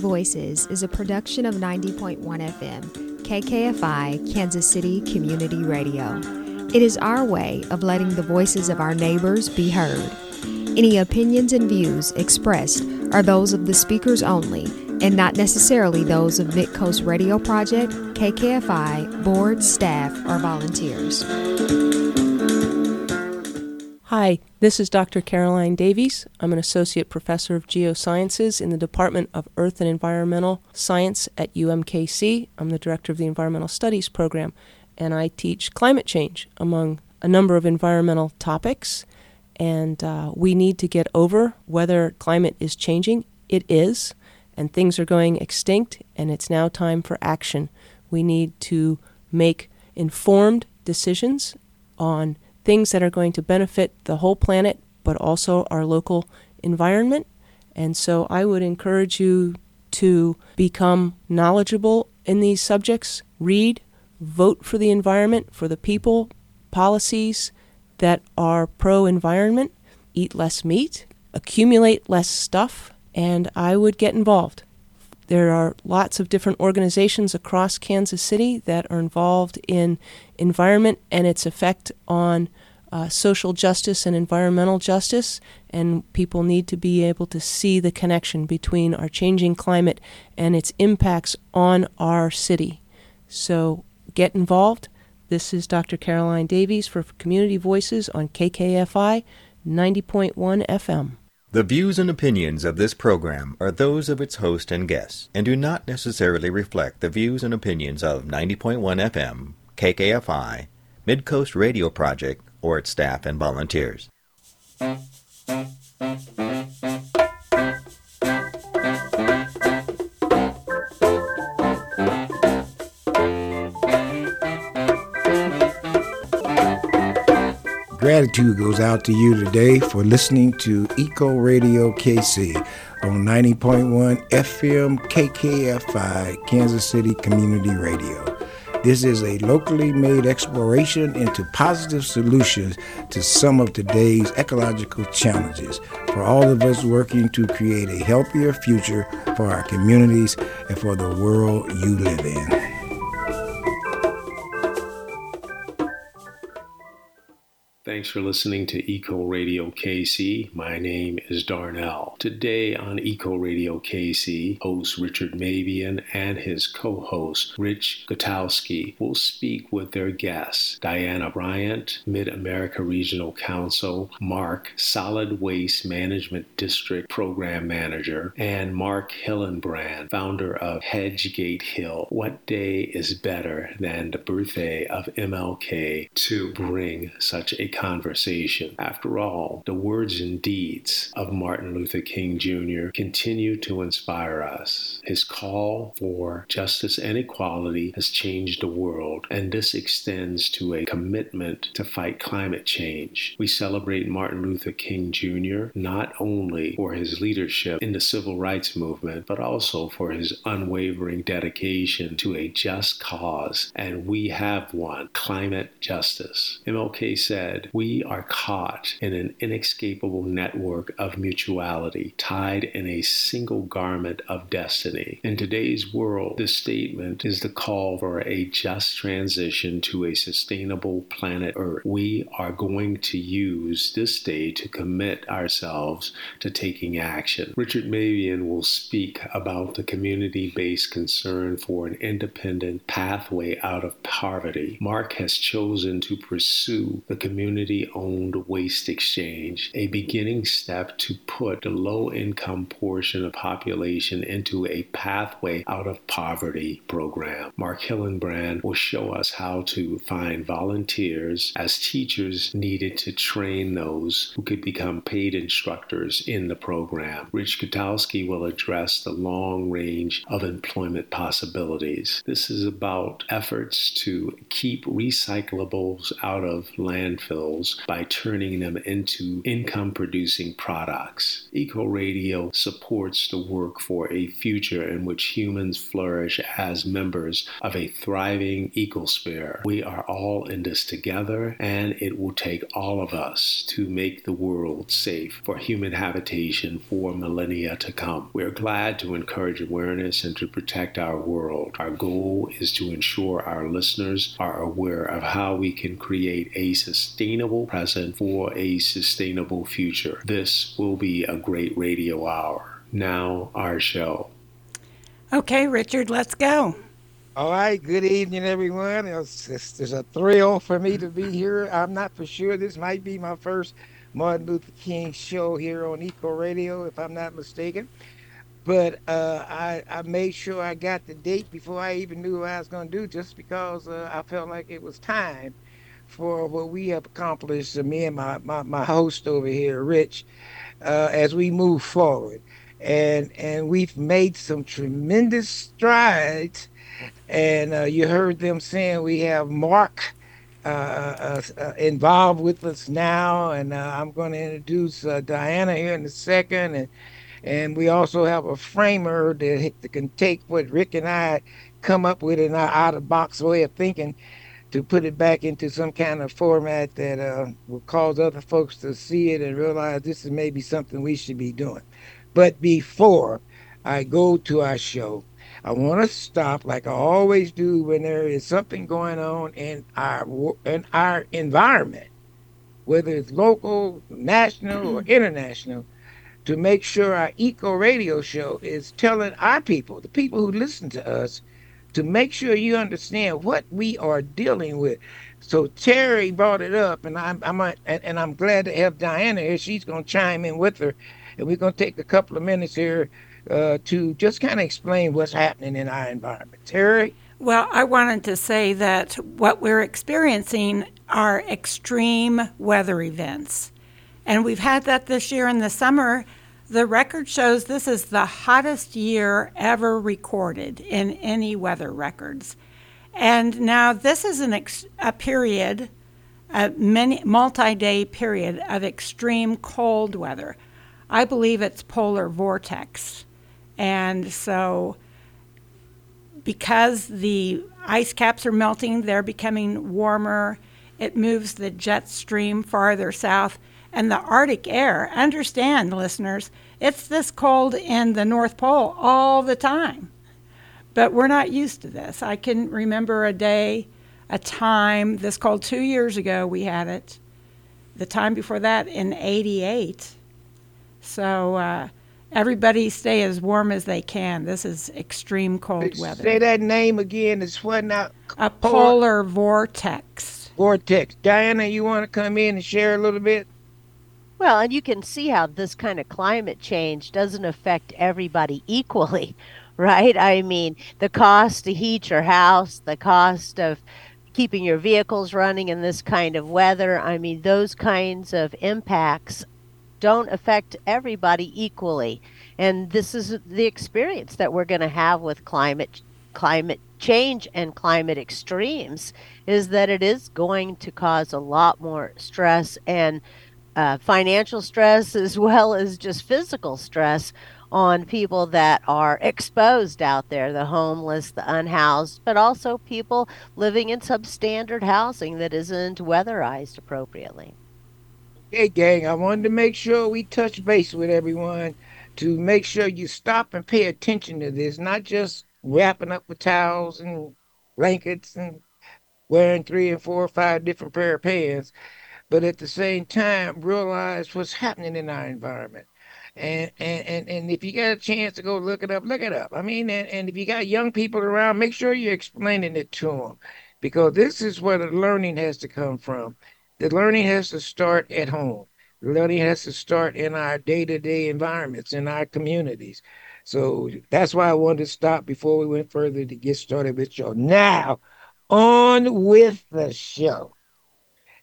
Voices is a production of 90.1 FM, KKFI, Kansas City Community Radio. It is our way of letting the voices of our neighbors be heard. Any opinions and views expressed are those of the speakers only and not necessarily those of Midcoast Radio Project, KKFI, board, staff, or volunteers. Hi, this is Dr. Caroline Davies. I'm an associate professor of geosciences in the Department of Earth and Environmental Science at UMKC. I'm the director of the Environmental Studies program, and I teach climate change among a number of environmental topics. And uh, we need to get over whether climate is changing. It is, and things are going extinct, and it's now time for action. We need to make informed decisions on things that are going to benefit the whole planet, but also our local environment. And so I would encourage you to become knowledgeable in these subjects, read, vote for the environment, for the people, policies that are pro environment, eat less meat, accumulate less stuff, and I would get involved. There are lots of different organizations across Kansas City that are involved in environment and its effect on uh, social justice and environmental justice, and people need to be able to see the connection between our changing climate and its impacts on our city. So get involved. This is Dr. Caroline Davies for Community Voices on KKFI 90.1 FM. The views and opinions of this program are those of its host and guests and do not necessarily reflect the views and opinions of 90.1 FM, KKFI, Midcoast Radio Project, or its staff and volunteers. Gratitude goes out to you today for listening to Eco Radio KC on 90.1 FM KKFI, Kansas City Community Radio. This is a locally made exploration into positive solutions to some of today's ecological challenges for all of us working to create a healthier future for our communities and for the world you live in. Thanks for listening to Eco Radio KC. My name is Darnell. Today on Eco Radio KC, host Richard Mabion and his co host Rich Gutowski will speak with their guests Dianna Bryant, Mid America Regional Council, MARC, Solid Waste Management District Program Manager, and Mark Hillenbrand, founder of Hedgegate Hill. What day is better than the birthday of MLK to bring such a conversation. After all, the words and deeds of Martin Luther King Jr. continue to inspire us. His call for justice and equality has changed the world, and this extends to a commitment to fight climate change. We celebrate Martin Luther King Jr. not only for his leadership in the civil rights movement, but also for his unwavering dedication to a just cause, and we have one climate justice. MLK said, we are caught in an inescapable network of mutuality, tied in a single garment of destiny. In today's world, this statement is the call for a just transition to a sustainable planet Earth. We are going to use this day to commit ourselves to taking action. Richard Mabion will speak about the community based concern for an independent pathway out of poverty. MARC has chosen to pursue the community community owned waste exchange, a beginning step to put the low income portion of population into a pathway out of poverty program. Mark Hillenbrand will show us how to find volunteers as teachers needed to train those who could become paid instructors in the program. Rich Gutowski will address the long range of employment possibilities. This is about efforts to keep recyclables out of landfills by turning them into income producing products. Eco Radio supports the work for a future in which humans flourish as members of a thriving ecosphere. We are all in this together, and it will take all of us to make the world safe for human habitation for millennia to come. We're glad to encourage awareness and to protect our world. Our goal is to ensure our listeners are aware of how we can create a sustainable present for a sustainable future. This will be a great radio hour. Now, our show. Okay, Richard, let's go. All right, good evening, everyone. It's, it's, it's, a thrill for me to be here. I'm not for sure this might be my first Martin Luther King show here on Eco Radio, if I'm not mistaken. But uh, I, I made sure I got the date before I even knew what I was going to do, just because uh, I felt like it was time for what we have accomplished, uh, me and my, my, my host over here, Rich, uh, as we move forward. And, and we've made some tremendous strides. And uh, you heard them saying we have Mark uh, uh, uh involved with us now, and uh, I'm going to introduce uh, Dianna here in a second, and and we also have a framer that, that can take what Rick and I come up with in our out of box way of thinking to put it back into some kind of format that uh, will cause other folks to see it and realize this is maybe something we should be doing. But before I go to our show, I want to stop, like I always do, when there is something going on in our in our environment, whether it's local, national, or mm-hmm. international, to make sure our eco radio show is telling our people, the people who listen to us, to make sure you understand what we are dealing with. So Terry brought it up, and I'm, I'm and, and I'm glad to have Dianna here. She's going to chime in with her, and we're going to take a couple of minutes here uh, to just kind of explain what's happening in our environment. Terry? Well, I wanted to say that what we're experiencing are extreme weather events. And we've had that this year in the summer. The record shows this is the hottest year ever recorded in any weather records. And now this is an ex- a period, a many multi-day period of extreme cold weather. I believe it's polar vortex. And so, because the ice caps are melting, they're becoming warmer. It moves the jet stream farther south. And the Arctic air, understand, listeners, it's this cold in the North Pole all the time. But we're not used to this. I can remember a day, a time, this cold two years ago, we had it. The time before that in 88. So, uh, Everybody stay as warm as they can. This is extreme cold weather. Say that name again. It's what now? A polar vortex. Vortex. Dianna, you want to come in and share a little bit? Well, and you can see how this kind of climate change doesn't affect everybody equally, right? I mean, the cost to heat your house, the cost of keeping your vehicles running in this kind of weather, I mean, those kinds of impacts don't affect everybody equally. And this is the experience that we're going to have with climate climate change and climate extremes is that it is going to cause a lot more stress and uh, financial stress as well as just physical stress on people that are exposed out there the homeless, the unhoused, but also people living in substandard housing that isn't weatherized appropriately. Hey, gang, I wanted to make sure we touch base with everyone to make sure you stop and pay attention to this, not just wrapping up with towels and blankets and wearing three and four or five different pair of pants, but at the same time realize what's happening in our environment. And, and, and, and if you got a chance to go look it up, look it up. I mean, and, and if you got young people around, make sure you're explaining it to them because this is where the learning has to come from. The learning has to start at home. The learning has to start in our day-to-day environments, in our communities. So that's why I wanted to stop before we went further to get started with show. Now, on with the show.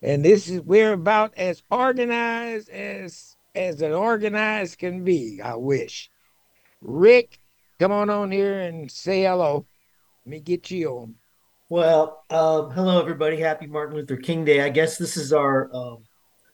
And this is we're about as organized as as an organized can be, I wish. Rick, come on on here and say hello. Let me get you on. Well, um, hello everybody. Happy Martin Luther King Day. I guess this is our um,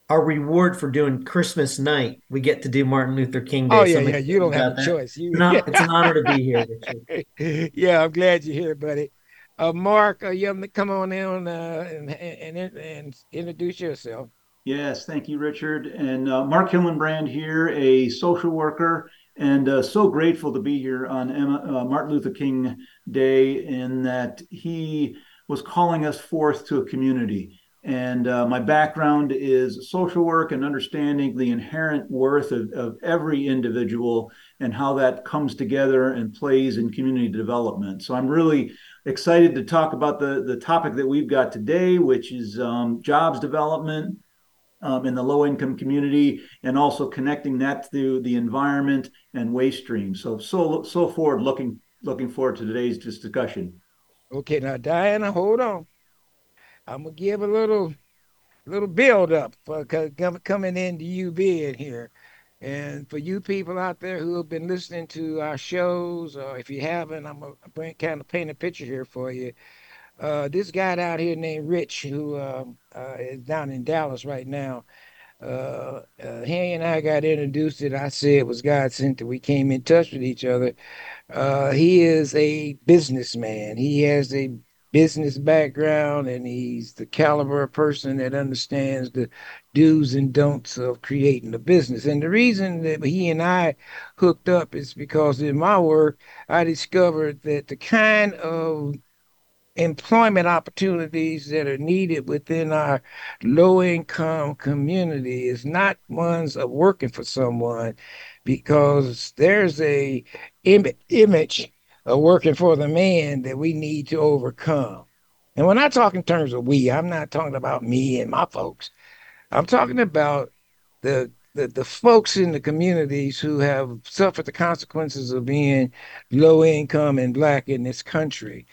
our reward for doing Christmas night. We get to do Martin Luther King Day. Oh yeah, so yeah. You don't have a that. choice. You, it's, an, it's an honor to be here. yeah, I'm glad you're here, buddy. Uh, Mark, uh, you have come on in uh, and, and and introduce yourself. Yes, thank you, Richard. And uh, Mark Hillenbrand here, a social worker, and uh, so grateful to be here on Emma, uh, Martin Luther King Day in that he was calling us forth to a community. And my background is social work and understanding the inherent worth of, of every individual and how that comes together and plays in community development. So I'm really excited to talk about the, the topic that we've got today, which is um, jobs development um, in the low income community and also connecting that to the environment and waste streams. So so so forward looking looking forward to today's discussion. Okay, now Dianna, hold on. I'm gonna give a little little build up for coming into you being here. And for you people out there who have been listening to our shows, or if you haven't, I'm gonna kind of paint a picture here for you. Uh, this guy out here named Rich, who uh, uh, is down in Dallas right now, uh, uh, he and I got introduced. And I said it was God sent that we came in touch with each other. Uh, he is a businessman. He has a business background, and he's the caliber of person that understands the do's and don'ts of creating a business. And the reason that he and I hooked up is because in my work, I discovered that the kind of employment opportunities that are needed within our low income community is not ones of working for someone because there's a Im- image of working for the man that we need to overcome. And when I talk in terms of we, I'm not talking about me and my folks. I'm talking about the the, the folks in the communities who have suffered the consequences of being low income and black in this country.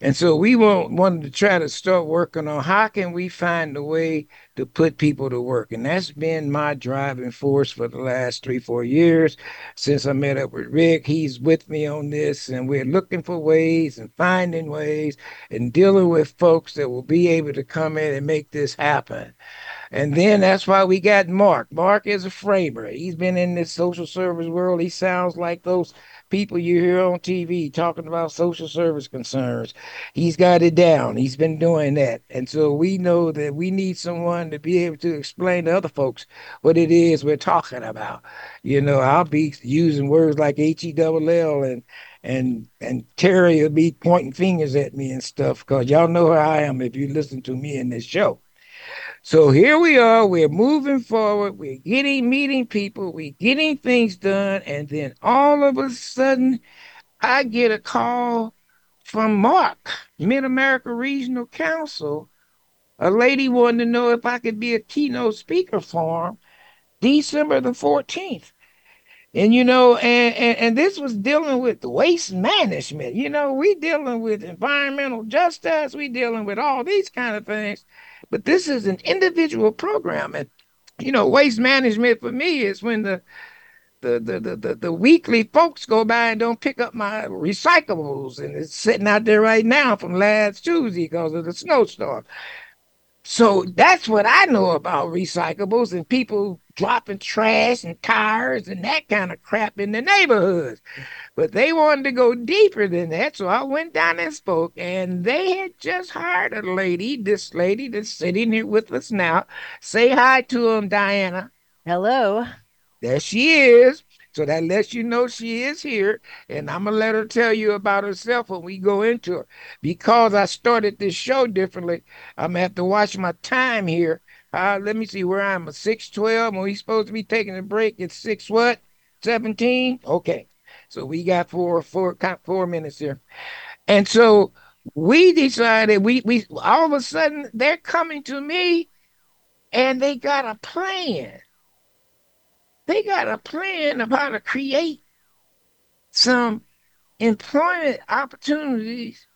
And so we want, wanted to try to start working on how can we find a way to put people to work. And that's been my driving force for the last three, four years since I met up with Rick. He's with me on this, and we're looking for ways and finding ways and dealing with folks that will be able to come in and make this happen. And then that's why we got Mark. Mark is a framer. He's been in this social service world. He sounds like those people you hear on TV talking about social service concerns. He's got it down. He's been doing that. And so we know that we need someone to be able to explain to other folks what it is we're talking about. You know, I'll be using words like H E L L and and and Terry will be pointing fingers at me and stuff because y'all know who I am if you listen to me in this show. So here we are, we're moving forward, we're getting meeting people, we're getting things done, and then all of a sudden I get a call from MARC, Mid America Regional Council. A lady wanted to know if I could be a keynote speaker for him December the 14th. And you know, and, and, and this was dealing with waste management. You know, we dealing with environmental justice, we dealing with all these kind of things. But this is an individual program. And, you know, waste management for me is when the the, the, the, the, the weekly folks go by and don't pick up my recyclables and it's sitting out there right now from last Tuesday because of the snowstorm. So that's what I know about recyclables and people dropping trash and tires and that kind of crap in the neighborhoods. But they wanted to go deeper than that. So I went down and spoke, and they had just hired a lady, this lady that's sitting here with us now. Say hi to them, Dianna. Hello. There she is. So that lets you know she is here. And I'm going to let her tell you about herself when we go into her. Because I started this show differently, I'm going to have to watch my time here. Uh, let me see where I'm. 612 when we supposed to be taking a break. at 6 what? 17? Okay. So we got four, four, four minutes here. And so we decided we, we all of a sudden they're coming to me and they got a plan they got a plan of how to create some employment opportunities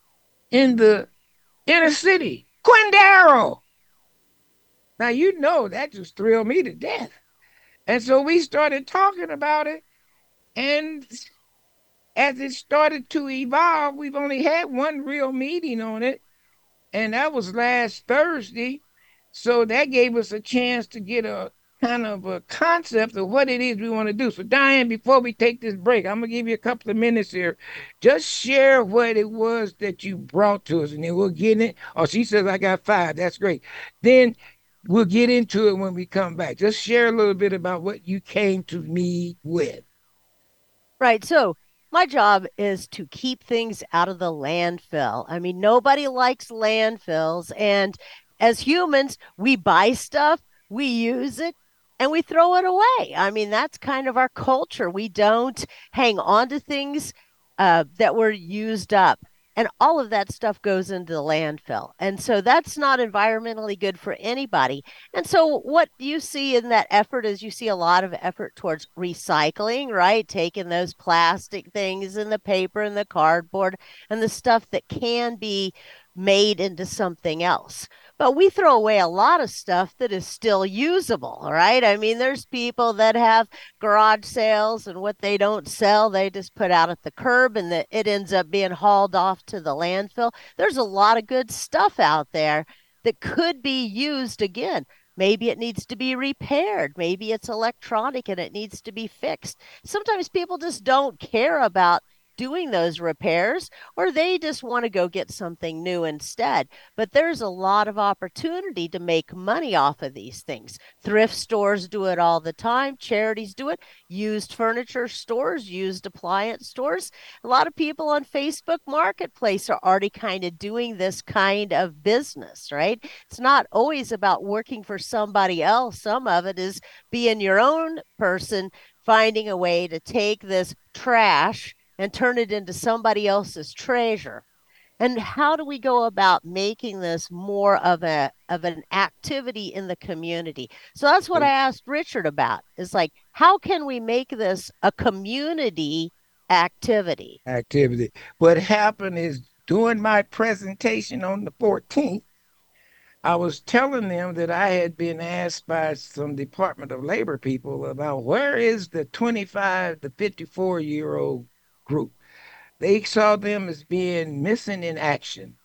in the inner city. Quindaro. Now, you know, that just thrilled me to death. And so we started talking about it. And as it started to evolve, we've only had one real meeting on it. and that was last Thursday. So that gave us a chance to get a kind of a concept of what it is we want to do. So, Diane, before we take this break, I'm going to give you a couple of minutes here. Just share what it was that you brought to us, and then we'll get it. Oh, she says, I got five. That's great. Then we'll get into it when we come back. Just share a little bit about what you came to me with. Right. So, my job is to keep things out of the landfill. I mean, nobody likes landfills. And as humans, we buy stuff, we use it, and we throw it away. I mean, that's kind of our culture. We don't hang on to things uh, that were used up. And all of that stuff goes into the landfill. And so that's not environmentally good for anybody. And so what you see in that effort is you see a lot of effort towards recycling, right? Taking those plastic things and the paper and the cardboard and the stuff that can be made into something else but we throw away a lot of stuff that is still usable, right? I mean, there's people that have garage sales and what they don't sell, they just put out at the curb and the, it ends up being hauled off to the landfill. There's a lot of good stuff out there that could be used again. Maybe it needs to be repaired. Maybe it's electronic and it needs to be fixed. Sometimes people just don't care about doing those repairs or they just want to go get something new instead. But there's a lot of opportunity to make money off of these things. Thrift stores do it all the time, charities do it, used furniture stores, used appliance stores. A lot of people on Facebook Marketplace are already kind of doing this kind of business, right? It's not always about working for somebody else. Some of it is being your own person finding a way to take this trash and turn it into somebody else's treasure. And how do we go about making this more of a of an activity in the community? So that's what i asked richard about. Is like how can we make this a community activity? Activity. What happened is during my presentation on the 14th I was telling them that I had been asked by some Department of Labor people about where is the 25 to 54 year old group. They saw them as being missing in action.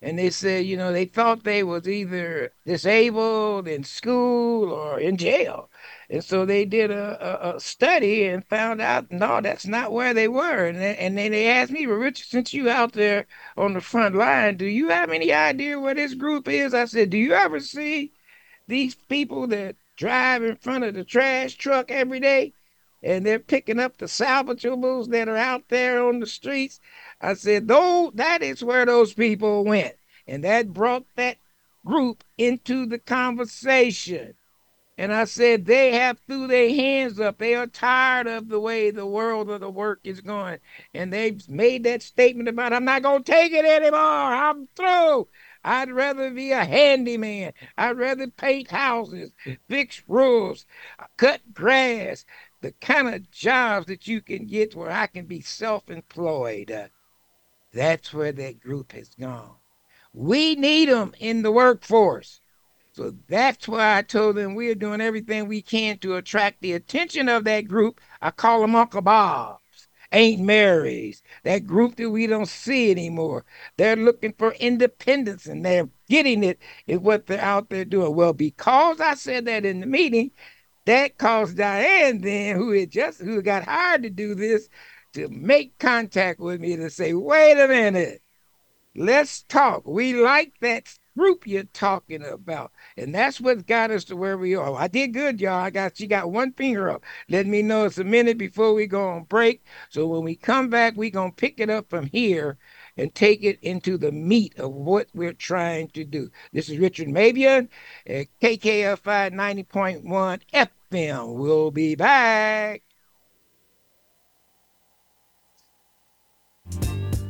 And they said, you know, they thought they was either disabled in school or in jail. And so they did a, a, a study and found out, no, that's not where they were. And, then, and then they asked me, well, Richard, since you out there on the front line, do you have any idea where this group is? I said, do you ever see these people that drive in front of the trash truck every day? And they're picking up the salvageables that are out there on the streets. I said, though that is where those people went. And that brought that group into the conversation. And I said, they have threw their hands up. They are tired of the way the world of the work is going. And they've made that statement about, I'm not going to take it anymore. I'm through. I'd rather be a handyman. I'd rather paint houses, fix roofs, cut grass, the kind of jobs that you can get where I can be self employed. Uh, that's where that group has gone. We need them in the workforce. So that's why I told them we're doing everything we can to attract the attention of that group. I call them Uncle Bob's, Aunt Mary's, that group that we don't see anymore. They're looking for independence and they're getting it is what they're out there doing. Well, because I said that in the meeting, that caused Diane then, who had just who got hired to do this, to make contact with me to say, wait a minute, let's talk. We like that group you're talking about. And that's what got us to where we are. I did good, y'all. I got she got one finger up. Let me know it's a minute before we go on break. So when we come back, we gonna pick it up from here and take it into the meat of what we're trying to do. This is Richard Mabion at KKFI 90.1 FM. We'll be back.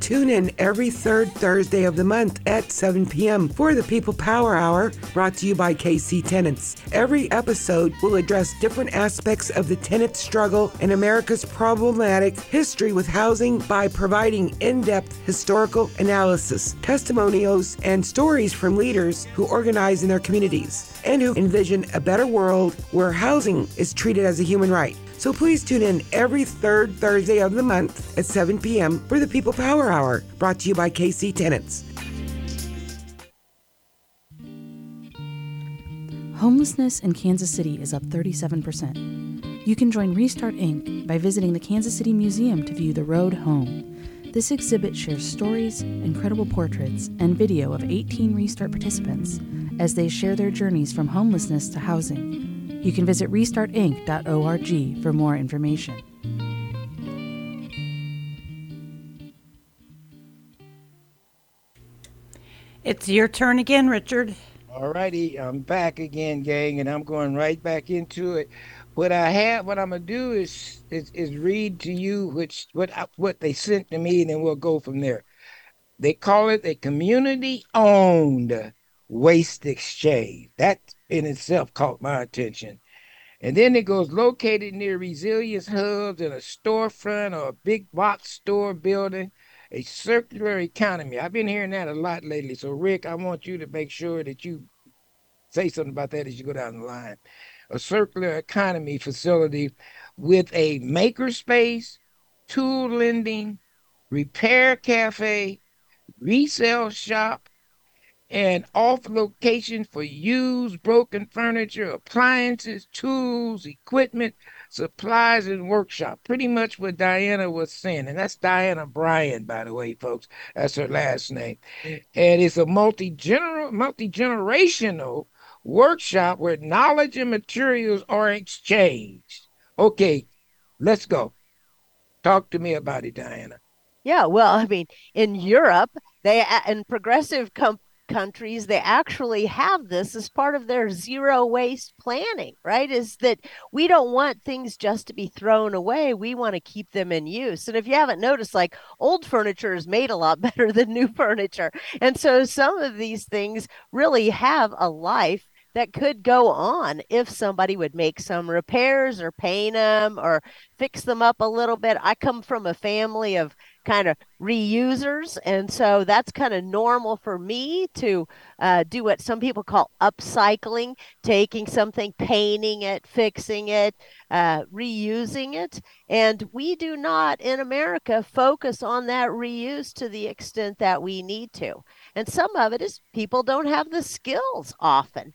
Tune in every third Thursday of the month at 7 p.m. for the People Power Hour, brought to you by KC Tenants. Every episode will address different aspects of the tenant struggle and America's problematic history with housing by providing in depth historical analysis, testimonials, and stories from leaders who organize in their communities and who envision a better world where housing is treated as a human right. So please tune in every third Thursday of the month at 7 p.m. for the People Power Hour, brought to you by KC Tenants. Homelessness in Kansas City is up 37%. You can join Restart Inc. by visiting the Kansas City Museum to view The Road Home. This exhibit shares stories, incredible portraits, and video of 18 Restart participants as they share their journeys from homelessness to housing. You can visit restartinc.org for more information. It's your turn again, Richard. All righty, I'm back again, gang, and I'm going right back into it. What I have, what I'm gonna do is is, is read to you which what what they sent to me, and then we'll go from there. They call it a community-owned waste exchange. That in itself caught my attention. And then it goes located near resilience hubs in a storefront or a big box store building a circular economy. I've been hearing that a lot lately. So, Rick, I want you to make sure that you say something about that as you go down the line. A circular economy facility with a makerspace, tool lending, repair cafe, resale shop, and off location for used broken furniture, appliances, tools, equipment, supplies, and workshop. Pretty much what Dianna was saying. And that's Dianna Bryan, by the way, folks. That's her last name. And it's a multi-general, multi-generational workshop where knowledge and materials are exchanged. Okay, let's go. Talk to me about it, Dianna. Yeah, well, I mean, in Europe, they in progressive com- countries they actually have this as part of their zero waste planning right? Is that we don't want things just to be thrown away. We want to keep them in use. And if you haven't noticed like old furniture is made a lot better than new furniture. And so some of these things really have a life that could go on if somebody would make some repairs or paint them or fix them up a little bit. I come from a family of kind of reusers. And so that's kind of normal for me to uh, do what some people call upcycling, taking something, painting it, fixing it, uh, reusing it. And we do not in America focus on that reuse to the extent that we need to. And some of it is people don't have the skills often.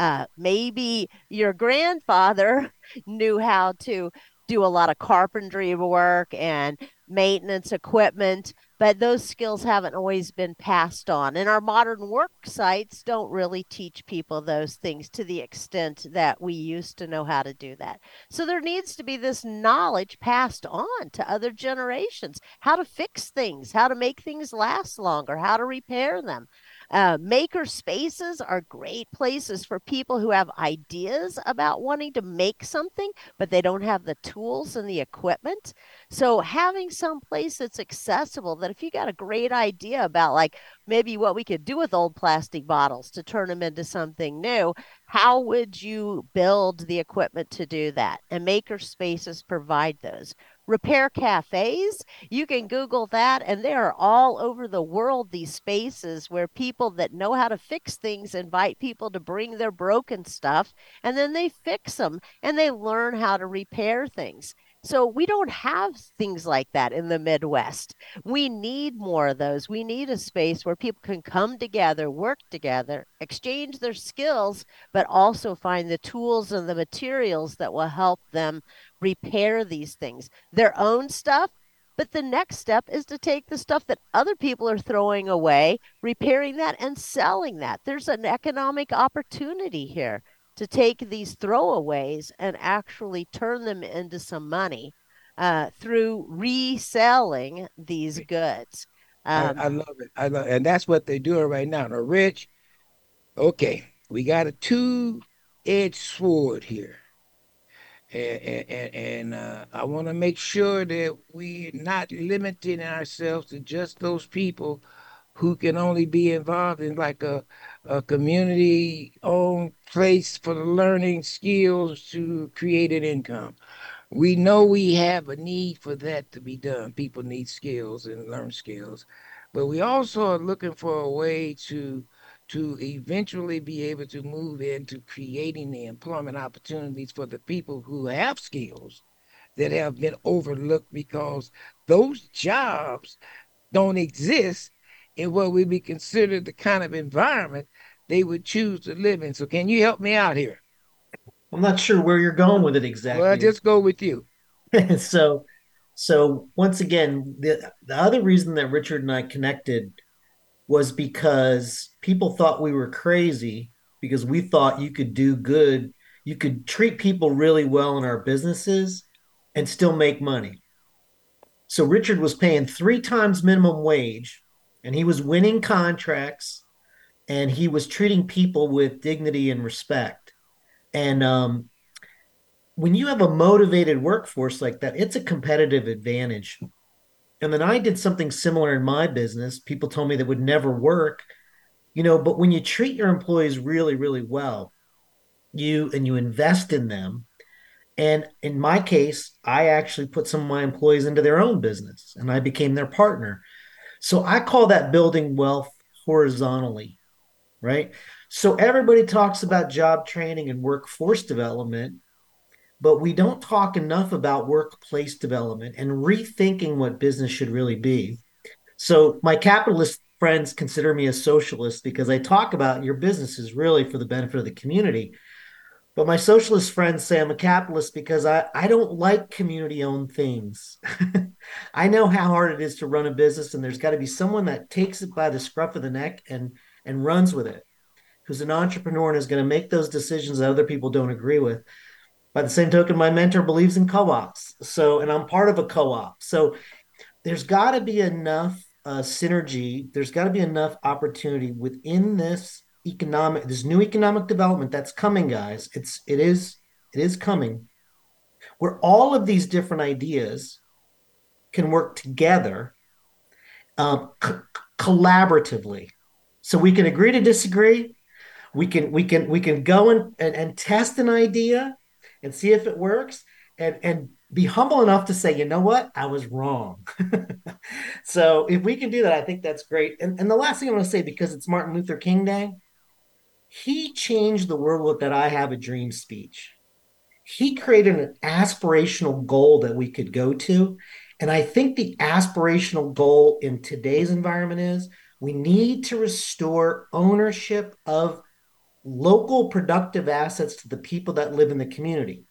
Uh, maybe your grandfather knew how to do a lot of carpentry work and maintenance equipment, but those skills haven't always been passed on. And our modern work sites don't really teach people those things to the extent that we used to know how to do that. So there needs to be this knowledge passed on to other generations how to fix things, how to make things last longer, how to repair them. Uh, maker spaces are great places for people who have ideas about wanting to make something, but they don't have the tools and the equipment. So having some place that's accessible that if you got a great idea about like maybe what we could do with old plastic bottles to turn them into something new, how would you build the equipment to do that? And maker spaces provide those repair cafes. You can Google that, and they are all over the world. These spaces where people that know how to fix things invite people to bring their broken stuff, and then they fix them and they learn how to repair things. So we don't have things like that in the Midwest. We need more of those. We need a space where people can come together, work together, exchange their skills, but also find the tools and the materials that will help them repair these things, their own stuff. But the next step is to take the stuff that other people are throwing away, repairing that, and selling that. There's an economic opportunity here to take these throwaways and actually turn them into some money uh, through reselling these goods. Um, I, I, love it. I love, and that's what they're doing right now. Now, Rich, okay, we got a two-edged sword here and, and, uh, I want to make sure that we're not limiting ourselves to just those people who can only be involved in like a, a community owned place for learning skills to create an income. We know we have a need for that to be done. People need skills and learn skills, but we also are looking for a way to to eventually be able to move into creating the employment opportunities for the people who have skills that have been overlooked because those jobs don't exist in what would be considered the kind of environment they would choose to live in. So can you help me out here? I'm not sure where you're going with it exactly. Well, I'll just go with you. so, so once again, the the other reason that Richard and I connected was because people thought we were crazy because we thought you could do good, you could treat people really well in our businesses and still make money. So Richard was paying three times minimum wage and he was winning contracts and he was treating people with dignity and respect. And um, when you have a motivated workforce like that, it's a competitive advantage. And then I did something similar in my business. People told me that would never work, you know, but when you treat your employees really, really well, you and you invest in them. And in my case, I actually put some of my employees into their own business and I became their partner. So I call that building wealth horizontally, right? So everybody talks about job training and workforce development, but we don't talk enough about workplace development and rethinking what business should really be. So my capitalist friends consider me a socialist because I talk about your business is really for the benefit of the community. But my socialist friends say I'm a capitalist because I, I don't like community owned things. I know how hard it is to run a business, and there's got to be someone that takes it by the scruff of the neck and, and runs with it, who's an entrepreneur and is going to make those decisions that other people don't agree with. By the same token, my mentor believes in co ops. So, and I'm part of a co op. So there's got to be enough uh, synergy, there's got to be enough opportunity within this economic this new economic development that's coming guys. It's it is it is coming where all of these different ideas can work together um, collaboratively. So we can agree to disagree. We can we can we can go and, and, and test an idea and see if it works and and be humble enough to say you know what i was wrong so if we can do that i think that's great and, and the last thing i want to say because it's martin luther king day he changed the world with that I have a dream speech. He created an aspirational goal that we could go to. And I think the aspirational goal in today's environment is we need to restore ownership of local productive assets to the people that live in the community.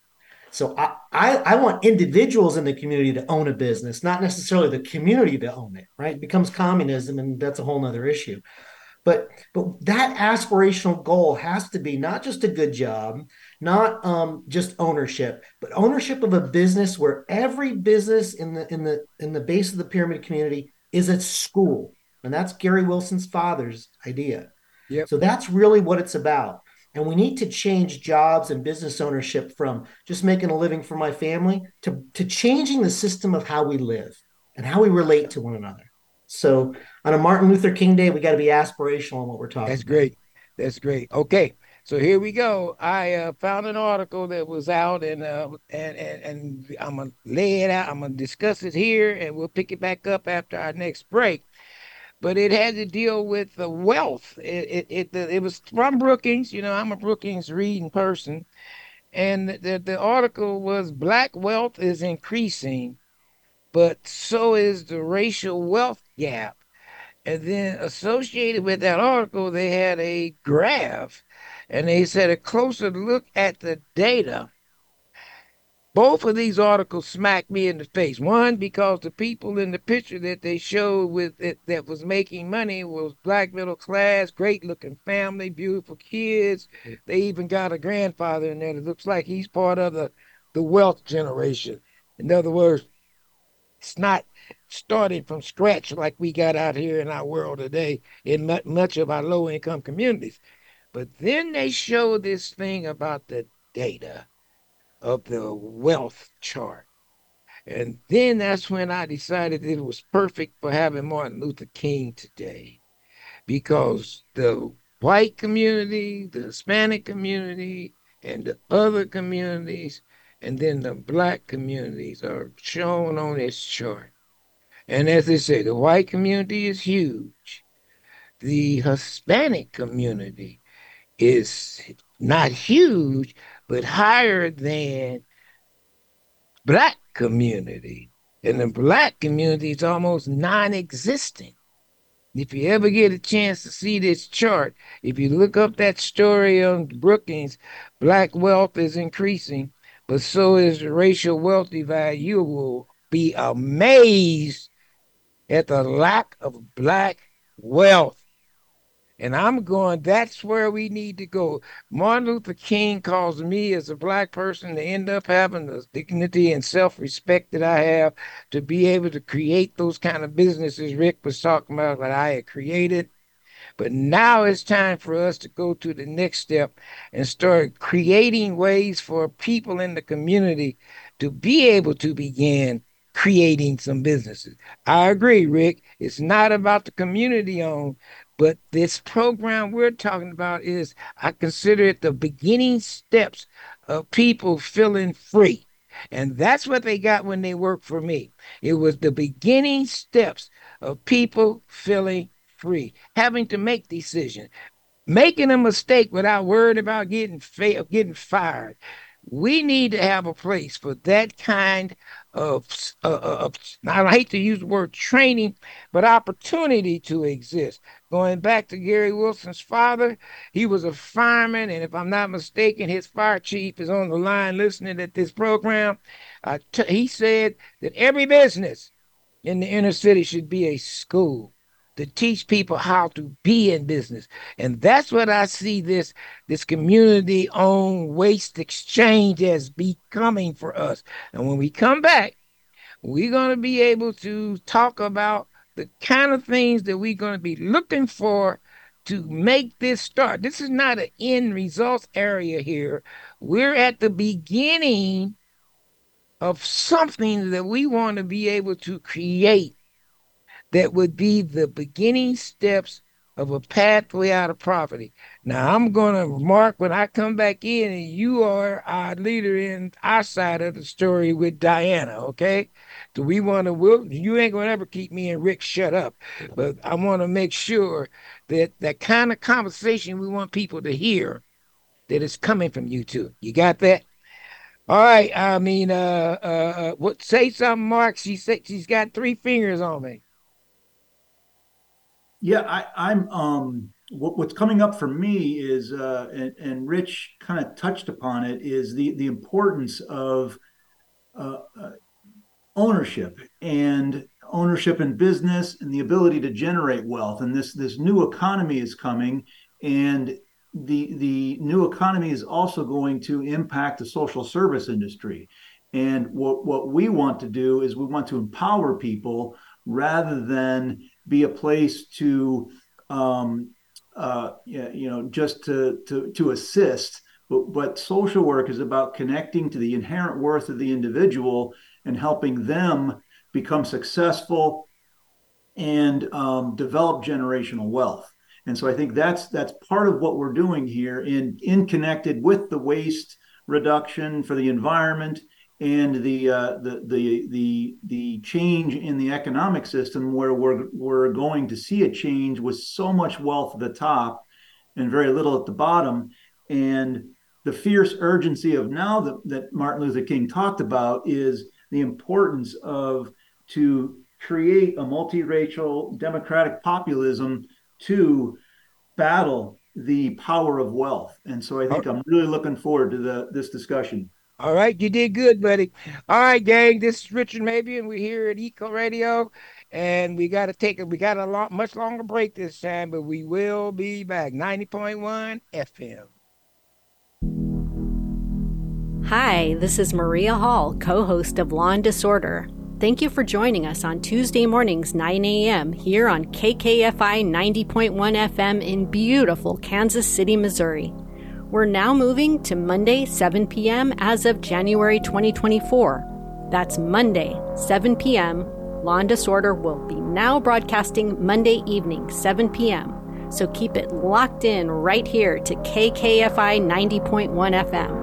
So I, I, I, want individuals in the community to own a business, not necessarily the community to own it, right? It becomes communism, and that's a whole nother issue. But but that aspirational goal has to be not just a good job, not um, just ownership, but ownership of a business where every business in the in the in the base of the pyramid community is a school, and that's Gary Wilson's father's idea. Yep. So that's really what it's about. And we need to change jobs and business ownership from just making a living for my family to, to changing the system of how we live and how we relate to one another. So on a Martin Luther King Day, we got to be aspirational in what we're talking. That's about. great. That's great. Okay, so here we go. I uh, found an article that was out, and uh, and and and I'm gonna lay it out. I'm gonna discuss it here, and we'll pick it back up after our next break. But it had to deal with the wealth. It it it, it was from Brookings. You know, I'm a Brookings reading person, and the the article was Black wealth is increasing, but so is the racial wealth gap. And then associated with that article, they had a graph and they said a closer look at the data. Both of these articles smacked me in the face. One, because the people in the picture that they showed with it that was making money was black middle class, great looking family, beautiful kids. They even got a grandfather in there that looks like he's part of the, the wealth generation. In other words, it's not starting from scratch like we got out here in our world today in much of our low income communities. But then they show this thing about the data of the wealth chart. And then that's when I decided it was perfect for having Martin Luther King today because the white community, the Hispanic community, and the other communities, and then the black communities are shown on this chart. And as they say, the white community is huge. The Hispanic community is not huge, but higher than black community. And the black community is almost non-existent. If you ever get a chance to see this chart, if you look up that story on Brookings, black wealth is increasing, but so is the racial wealth divide. You will be amazed at the lack of black wealth. And I'm going, that's where we need to go. Martin Luther King calls me as a black person to end up having the dignity and self-respect that I have to be able to create those kind of businesses Rick was talking about that I had created. But now it's time for us to go to the next step and start creating ways for people in the community to be able to begin creating some businesses. I agree, Rick. It's not about the community owned, but this program we're talking about is, I consider it the beginning steps of people feeling free. And that's what they got when they worked for me. It was the beginning steps of people feeling free, having to make decisions, making a mistake without worrying about getting fa- getting fired. We need to have a place for that kind of, uh, of I hate to use the word training, but opportunity to exist. Going back to Gary Wilson's father, he was a fireman, and if I'm not mistaken, his fire chief is on the line listening at this program. Uh, t- he said that every business in the inner city should be a school to teach people how to be in business. And that's what I see this this community owned waste exchange as becoming for us. And when we come back, we're going to be able to talk about the kind of things that we're going to be looking for to make this start. This is not an end results area here. We're at the beginning of something that we want to be able to create that would be the beginning steps of a pathway out of poverty. Now I'm gonna mark when I come back in, and you are our leader in our side of the story with Dianna. Okay, do we want to? Will you ain't gonna ever keep me and Rick shut up, but I want to make sure that that kind of conversation we want people to hear that is coming from you two. You got that? All right. I mean, uh, uh, uh what? Say something, Mark. She said she's got three fingers on me. Yeah, I, am Um, what, what's coming up for me is, uh, and, and Rich kind of touched upon it, is the the importance of uh, uh, ownership and ownership in business and the ability to generate wealth. And this this new economy is coming, and the the new economy is also going to impact the social service industry. And what what we want to do is we want to empower people rather than be a place to um, uh, you know just to to to assist but, but social work is about connecting to the inherent worth of the individual and helping them become successful and um, develop generational wealth. And so i think that's that's part of what we're doing here in in connected with the waste reduction for the environment and the uh, the the the the change in the economic system where we're we're going to see a change with so much wealth at the top and very little at the bottom. And the fierce urgency of now that, that Martin Luther King talked about is the importance of to create a multiracial democratic populism to battle the power of wealth. And so I think I'm really looking forward to the this discussion all right, you did good, buddy. All right, gang, this is Richard Mabion, and we're here at Eco Radio, and we got to take a We got a lot much longer break this time, but we will be back. Ninety point one FM. Hi, this is Maria Hall, co-host of Law and Disorder. Thank you for joining us on Tuesday mornings, 9 a.m. here on KKFI 90.1 FM in beautiful Kansas City, Missouri. We're now moving to Monday, 7 p.m. as of January 2024. That's Monday, 7 p.m. Law and Disorder will be now broadcasting Monday evening, 7 p.m. So keep it locked in right here to KKFI 90.1 FM.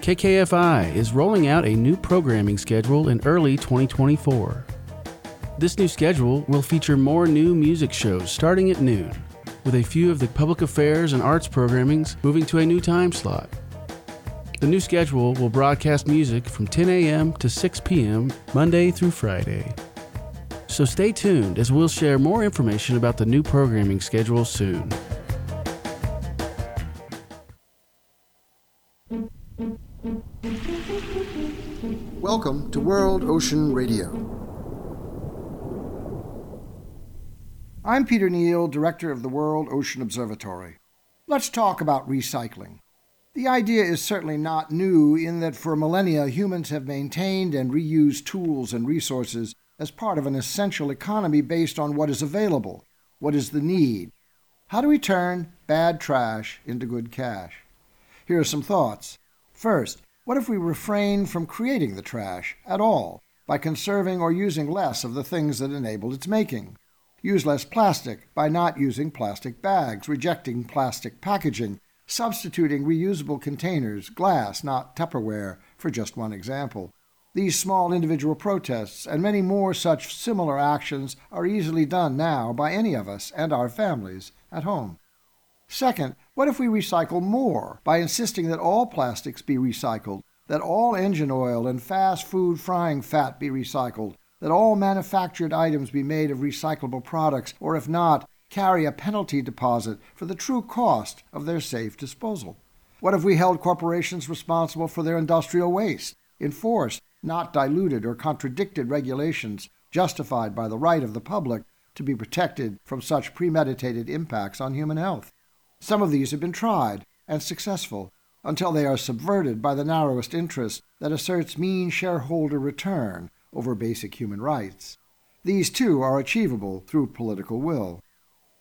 KKFI is rolling out a new programming schedule in early 2024. This new schedule will feature more new music shows starting at noon, with a few of the public affairs and arts programmings moving to a new time slot. The new schedule will broadcast music from 10 a.m. to 6 p.m. Monday through Friday. So stay tuned as we'll share more information about the new programming schedule soon. Welcome to World Ocean Radio. I'm Peter Neill, Director of the World Ocean Observatory. Let's talk about recycling. The idea is certainly not new in that for millennia humans have maintained and reused tools and resources as part of an essential economy based on what is available, what is the need. How do we turn bad trash into good cash? Here are some thoughts. First, what if we refrain from creating the trash at all by conserving or using less of the things that enabled its making? Use less plastic by not using plastic bags, rejecting plastic packaging, substituting reusable containers, glass, not Tupperware, for just one example. These small individual protests and many more such similar actions are easily done now by any of us and our families at home. Second, what if we recycle more by insisting that all plastics be recycled, that all engine oil and fast food frying fat be recycled, that all manufactured items be made of recyclable products, or if not, carry a penalty deposit for the true cost of their safe disposal? What if we held corporations responsible for their industrial waste, enforced not diluted or contradicted regulations justified by the right of the public to be protected from such premeditated impacts on human health? Some of these have been tried and successful until they are subverted by the narrowest interest that asserts mean shareholder return over basic human rights. These too are achievable through political will.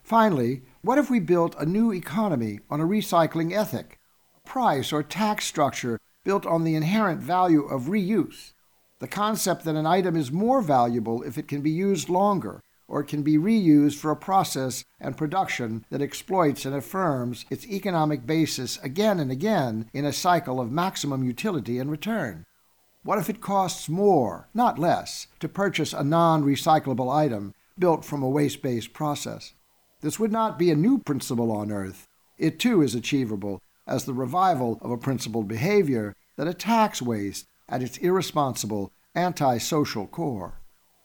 Finally, what if we built a new economy on a recycling ethic, a price or tax structure built on the inherent value of reuse, the concept that an item is more valuable if it can be used longer, or it can be reused for a process and production that exploits and affirms its economic basis again and again in a cycle of maximum utility and return? What if it costs more, not less, to purchase a non recyclable item built from a waste based process? This would not be a new principle on earth. It too is achievable as the revival of a principled behavior that attacks waste at its irresponsible, antisocial core.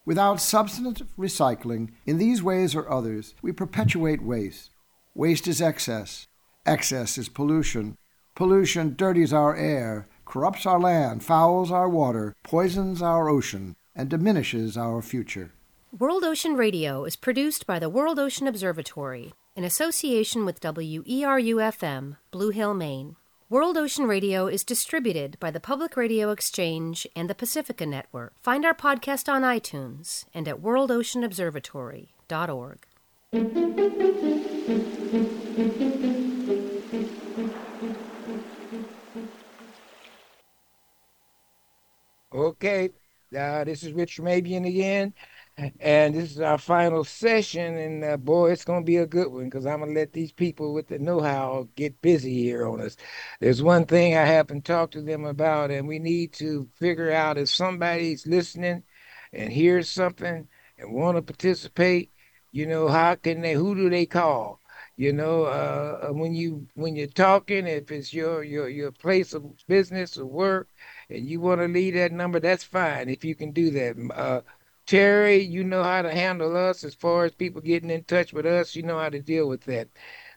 Without substantive recycling, in these ways or others, we perpetuate waste. Waste is excess. Excess is pollution. Pollution dirties our air, corrupts our land, fouls our water, poisons our ocean, and diminishes our future. World Ocean Radio is produced by the World Ocean Observatory in association with WERU FM, Blue Hill, Maine. World Ocean Radio is distributed by the Public Radio Exchange and the Pacifica Network. Find our podcast on iTunes and at worldoceanobservatory.org. Okay, uh, this is Rich Mabion again and this is our final session and uh, boy it's to be a good one because i'm to let these people with the know-how get busy here on us. There's one thing i haven't talked to them about and we need to figure out if somebody's listening and hears something and want to participate you know how can they who do they call? You know uh, when you when you're talking if it's your your your place of business or work and you want to leave that number that's fine if you can do that uh, Terry, you know how to handle us as far as people getting in touch with us. You know how to deal with that.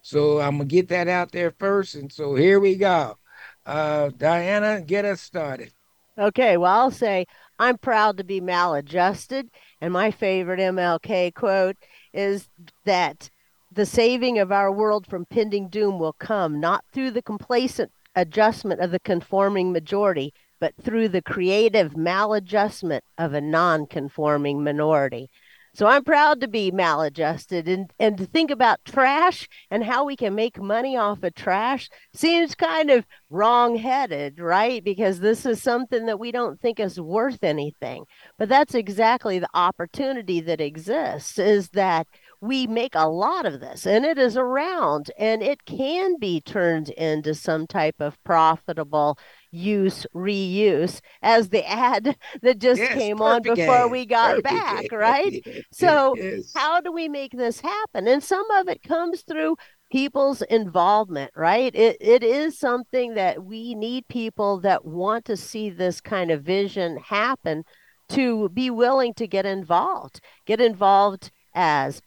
So I'm gonna get that out there first. And so here we go. Uh, Dianna, get us started. Okay, well, I'll say I'm proud to be maladjusted. And my favorite MLK quote is that the saving of our world from pending doom will come not through the complacent adjustment of the conforming majority, but through the creative maladjustment of a non conforming minority. So I'm proud to be maladjusted and, and to think about trash and how we can make money off of trash seems kind of wrong headed, right? Because this is something that we don't think is worth anything. But that's exactly the opportunity that exists is that we make a lot of this and it is around and it can be turned into some type of profitable use reuse as the ad that just yes, came on before we got perfect. back right so yes. how do we make this happen and some of it comes through people's involvement, right? It it is something that we need people that want to see this kind of vision happen to be willing to get involved. Get involved as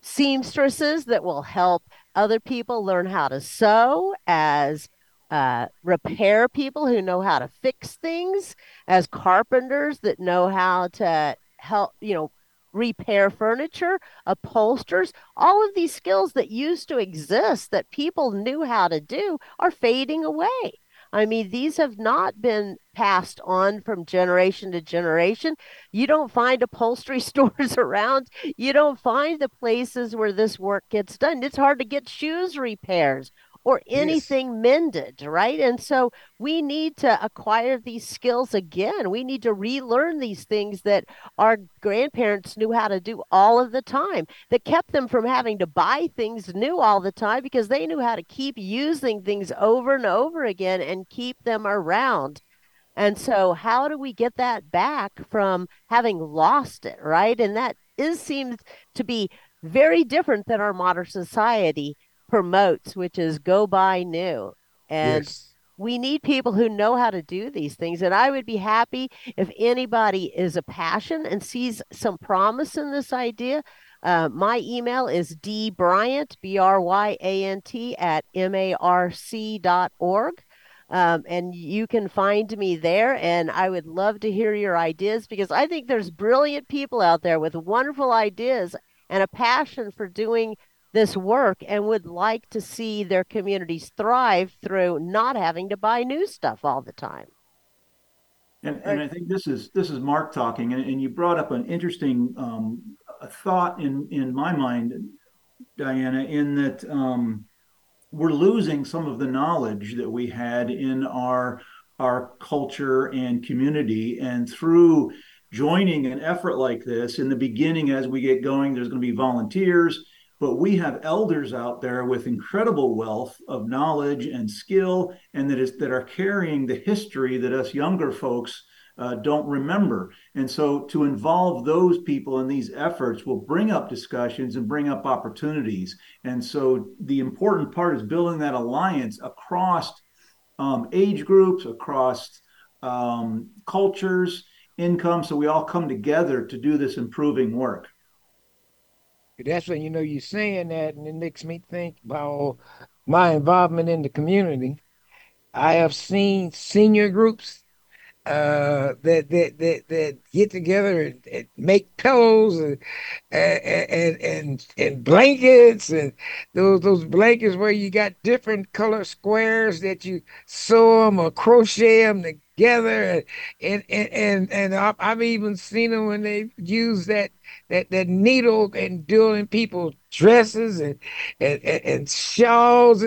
seamstresses that will help other people learn how to sew, as uh, repair people who know how to fix things, as carpenters that know how to help, you know, repair furniture, upholsters, all of these skills that used to exist that people knew how to do are fading away. I mean, these have not been passed on from generation to generation. You don't find upholstery stores around. You don't find the places where this work gets done. It's hard to get shoes repairs or anything yes. mended, right? And so we need to acquire these skills again. We need to relearn these things that our grandparents knew how to do all of the time, that kept them from having to buy things new all the time because they knew how to keep using things over and over again and keep them around. And so, how do we get that back from having lost it, right? And that is seems to be very different than our modern society promotes, which is go buy new. And yes. we need people who know how to do these things. And I would be happy if anybody is a passion and sees some promise in this idea. Uh, my email is dbryant, B R Y A N T, at marc dot org. Um, and you can find me there. And I would love to hear your ideas because I think there's brilliant people out there with wonderful ideas and a passion for doing this work and would like to see their communities thrive through not having to buy new stuff all the time. And, and I think this is this is Mark talking, and, and you brought up an interesting um, thought in in my mind, Dianna, in that um, we're losing some of the knowledge that we had in our our culture and community, and through joining an effort like this in the beginning, as we get going, there's going to be volunteers but we have elders out there with incredible wealth of knowledge and skill and that is that are carrying the history that us younger folks uh, don't remember. And so to involve those people in these efforts will bring up discussions and bring up opportunities. And so the important part is building that alliance across um, age groups across um, cultures income. So we all come together to do this improving work that's when you know you're saying that, and it makes me think about my involvement in the community. I have seen senior groups uh, that that that that get together and, and make pillows and, and and and blankets and those those blankets where you got different color squares that you sew them or crochet them together and and and, and I've even seen them when they use that that that needle and doing people dresses and and, and shawls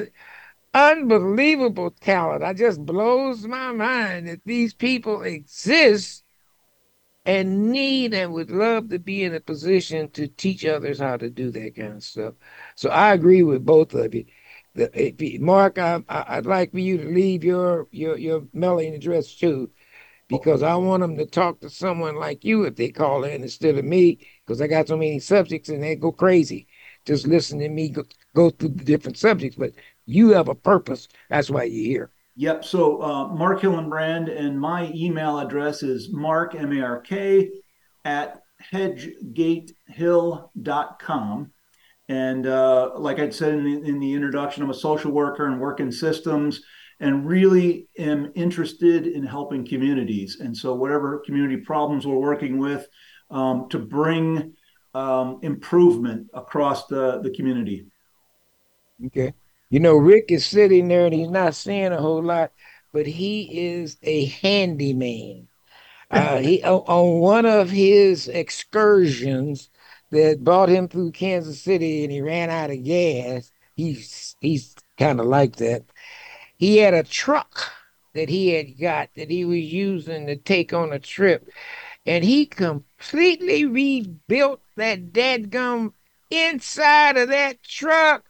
unbelievable talent. I just blows my mind that these people exist and need and would love to be in a position to teach others how to do that kind of stuff. So I agree with both of you. Mark, I, would like for you to leave your your your mailing address too, because I want them to talk to someone like you if they call in instead of me, because I got so many subjects and they go crazy just listening to me go, go through the different subjects. But you have a purpose. That's why you're here. Yep. So uh, Mark Hillenbrand, and my email address is mark, M A R K, at hedgegatehill.com. And uh, like I said in the, in the introduction, I'm a social worker and work in systems and really am interested in helping communities. And so, whatever community problems we're working with, um, to bring um, improvement across the, the community. Okay. You know, Rick is sitting there and he's not saying a whole lot, but he is a handyman. Uh, he on one of his excursions that brought him through Kansas City and he ran out of gas. He's he's kind of like that. He had a truck that he had got that he was using to take on a trip, and he completely rebuilt that dead gum inside of that truck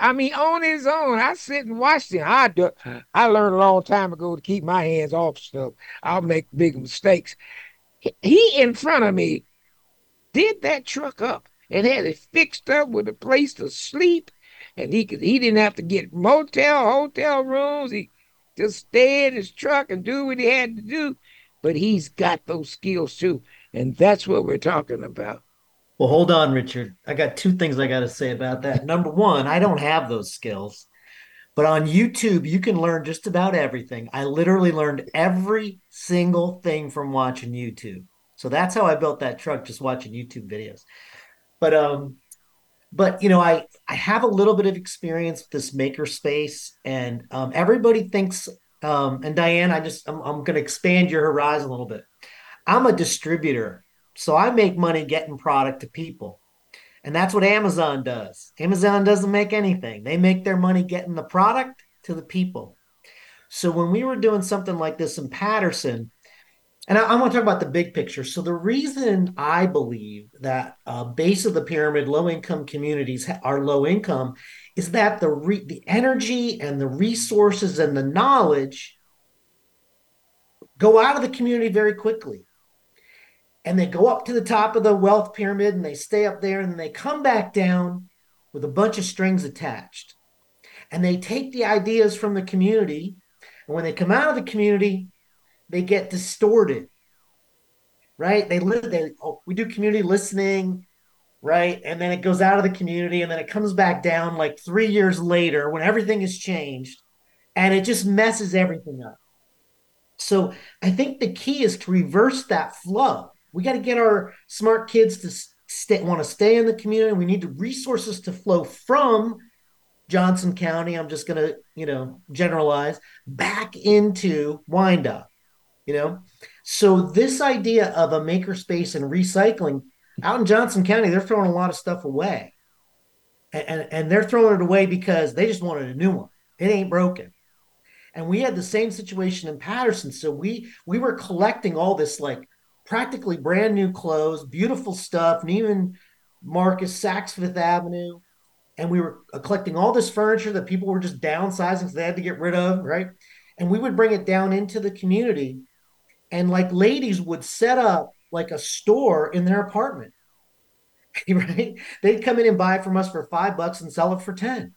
I mean, on his own. I sit and watch him. I do, I learned a long time ago to keep my hands off stuff. I'll make big mistakes. He in front of me did that truck up and had it fixed up with a place to sleep and he could he didn't have to get motel, hotel rooms. He just stay in his truck and do what he had to do. But he's got those skills too. And that's what we're talking about. Well, hold on, Richard. I got two things I got to say about that. Number one, I don't have those skills. But on YouTube, you can learn just about everything. I literally learned every single thing from watching YouTube. So that's how I built that truck, just watching YouTube videos. But um, but you know, I I have a little bit of experience with this maker space, and um, everybody thinks. Um, and Diane, I just I'm, I'm going to expand your horizon a little bit. I'm a distributor, so I make money getting product to people. And that's what Amazon does. Amazon doesn't make anything, they make their money getting the product to the people. So when we were doing something like this in Paterson, and I, I want to talk about the big picture. So the reason I believe that uh, base of the pyramid, low income communities are low income, is that the re- the energy and the resources and the knowledge go out of the community very quickly and they go up to the top of the wealth pyramid and they stay up there and they come back down with a bunch of strings attached. And they take the ideas from the community. And when they come out of the community, they get distorted. Right? They live they oh, we do community listening, right? And then it goes out of the community and then it comes back down like 3 years later when everything has changed and it just messes everything up. So I think the key is to reverse that flow we got to get our smart kids to stay, want to stay in the community. We need the resources to flow from Johnson County. I'm just going to, you know, generalize back into Wyandotte, you know. So this idea of a makerspace and recycling out in Johnson County, they're throwing a lot of stuff away. And, and, and they're throwing it away because they just wanted a new one. It ain't broken. And we had the same situation in Paterson So we we were collecting all this like practically brand new clothes, beautiful stuff, Neiman Marcus, Saks Fifth Avenue. And we were uh, collecting all this furniture that people were just downsizing, so they had to get rid of, right? And we would bring it down into the community. And like ladies would set up like a store in their apartment, right? They'd come in and buy it from us for five bucks and sell it for 10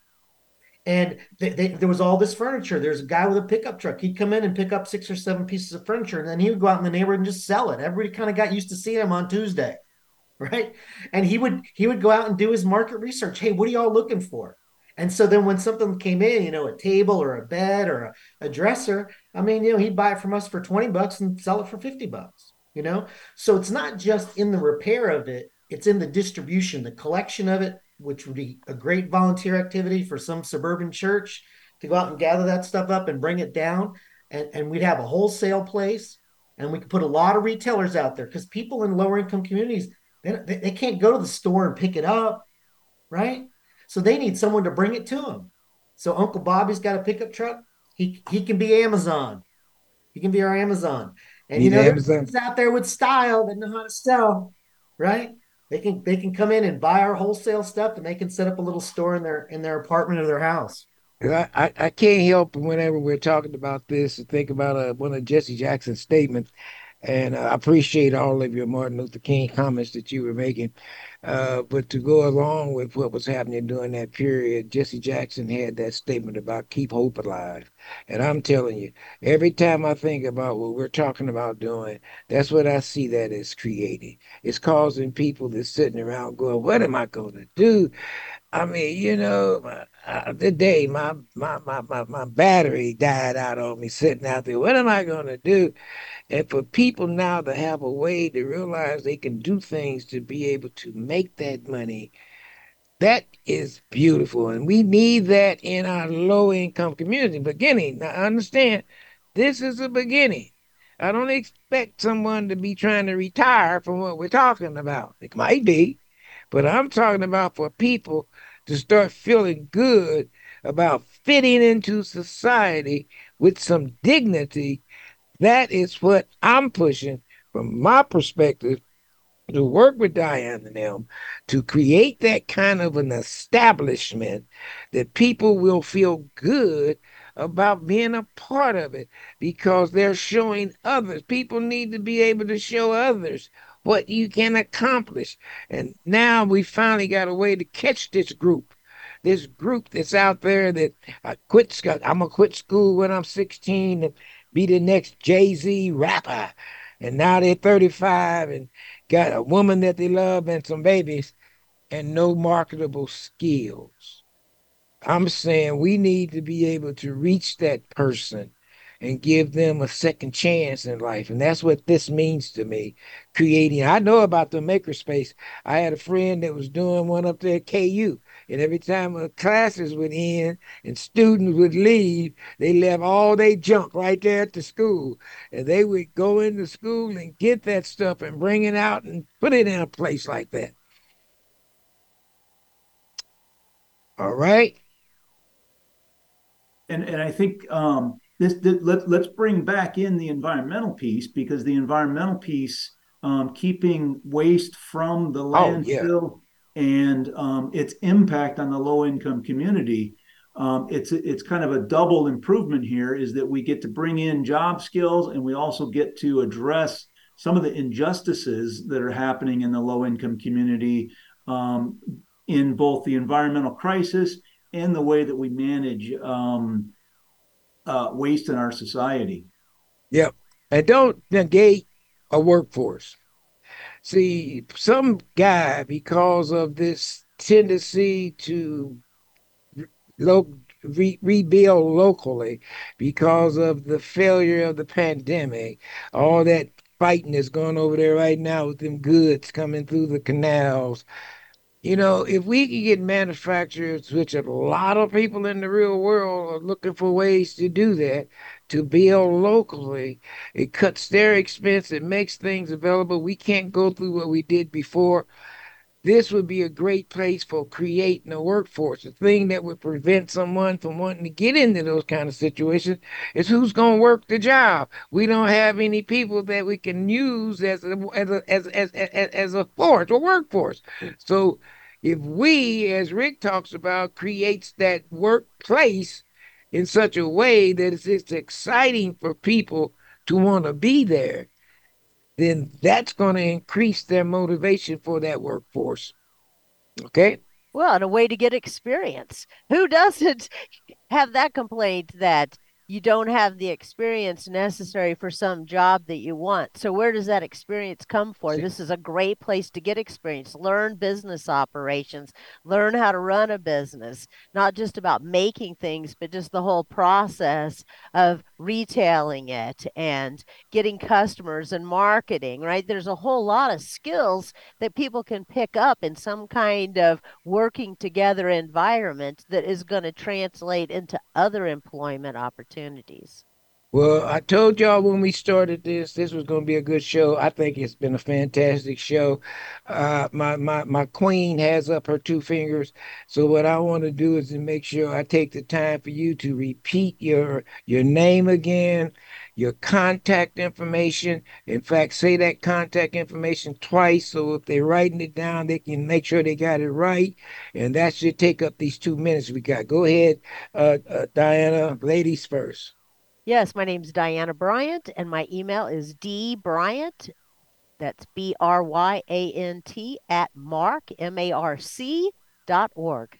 and they, they, there was all this furniture. There's a guy with a pickup truck. He'd come in and pick up six or seven pieces of furniture, and then he would go out in the neighborhood and just sell it. Everybody kind of got used to seeing him on Tuesday, right? And he would he would go out and do his market research. Hey, what are y'all looking for? And so then when something came in, you know, a table or a bed or a, a dresser, I mean, you know, he'd buy it from us for 20 bucks and sell it for 50 bucks, you know? So it's not just in the repair of it, it's in the distribution, the collection of it, which would be a great volunteer activity for some suburban church to go out and gather that stuff up and bring it down. And, and we'd have a wholesale place and we could put a lot of retailers out there because people in lower income communities, they, they can't go to the store and pick it up, right? So they need someone to bring it to them. So Uncle Bobby's got a pickup truck. He, he can be Amazon. He can be our Amazon. And you know, out there with style that know how to sell, right? They can they can come in and buy our wholesale stuff, and they can set up a little store in their in their apartment or their house. I, I, I can't help whenever we're talking about this to think about uh, one of Jesse Jackson's statements, and I appreciate all of your Martin Luther King comments that you were making. Uh, but to go along with what was happening during that period, Jesse Jackson had that statement about keep hope alive. And I'm telling you, every time I think about what we're talking about doing, that's what I see that is creating. It's causing people that's sitting around going, What am I going to do? I mean, you know, uh, the day my, my my my my battery died out on me sitting out there. What am I going to do? And for people now to have a way to realize they can do things to be able to make that money, that is beautiful. And we need that in our low income community. Beginning. Now, understand, this is a beginning. I don't expect someone to be trying to retire from what we're talking about. It might be, but I'm talking about for people to start feeling good about fitting into society with some dignity that is what I'm pushing from my perspective to work with Diane and them to create that kind of an establishment that people will feel good about being a part of it because they're showing others. People need to be able to show others what you can accomplish. And now we finally got a way to catch this group this group that's out there that I quit. I'm gonna quit school when I'm 16 and be the next Jay Z rapper. And now they're 35 and got a woman that they love and some babies and no marketable skills. I'm saying we need to be able to reach that person and give them a second chance in life. And that's what this means to me. Creating, I know about the makerspace. I had a friend that was doing one up there at KU. And every time classes would end and students would leave, they left all their junk right there at the school. And they would go into school and get that stuff and bring it out and put it in a place like that. All right. And and I think um, this, this let, let's bring back in the environmental piece because the environmental piece um, keeping waste from the landfill oh, yeah. and um, its impact on the low income community um, it's it's kind of a double improvement here is that we get to bring in job skills and we also get to address some of the injustices that are happening in the low income community um, in both the environmental crisis and the way that we manage um, uh, waste in our society. Yep. And don't negate a workforce. See, some guy, because of this tendency to lo- re- rebuild locally, because of the failure of the pandemic, all that fighting that's going over there right now with them goods coming through the canals, you know, if we can get manufacturers, which a lot of people in the real world are looking for ways to do that, to build locally, it cuts their expense, it makes things available. We can't go through what we did before. This would be a great place for creating a workforce. The thing that would prevent someone from wanting to get into those kind of situations is who's going to work the job. We don't have any people that we can use as a, as a, as, as, as, as a force, a workforce. So if we, as Rick talks about, creates that workplace in such a way that it's, it's exciting for people to want to be there, then that's going to increase their motivation for that workforce. Okay? Well, and a way to get experience. Who doesn't have that complaint that you don't have the experience necessary for some job that you want. So where does that experience come for? This is a great place to get experience. Learn business operations, learn how to run a business, not just about making things, but just the whole process of retailing it and getting customers and marketing, right? There's a whole lot of skills that people can pick up in some kind of working together environment that is going to translate into other employment opportunities opportunities. Well, I told y'all when we started this, this was going to be a good show. I think it's been a fantastic show. Uh, my my my queen has up her two fingers, so what I want to do is to make sure I take the time for you to repeat your your name again, your contact information. In fact, say that contact information twice, so if they're writing it down, they can make sure they got it right. And that should take up these two minutes we got. Go ahead, uh, uh, Dianna. Ladies first. Yes, my name is Dianna Bryant, and my email is dbryant, that's B R Y A N T, at marc, M A R C, dot org.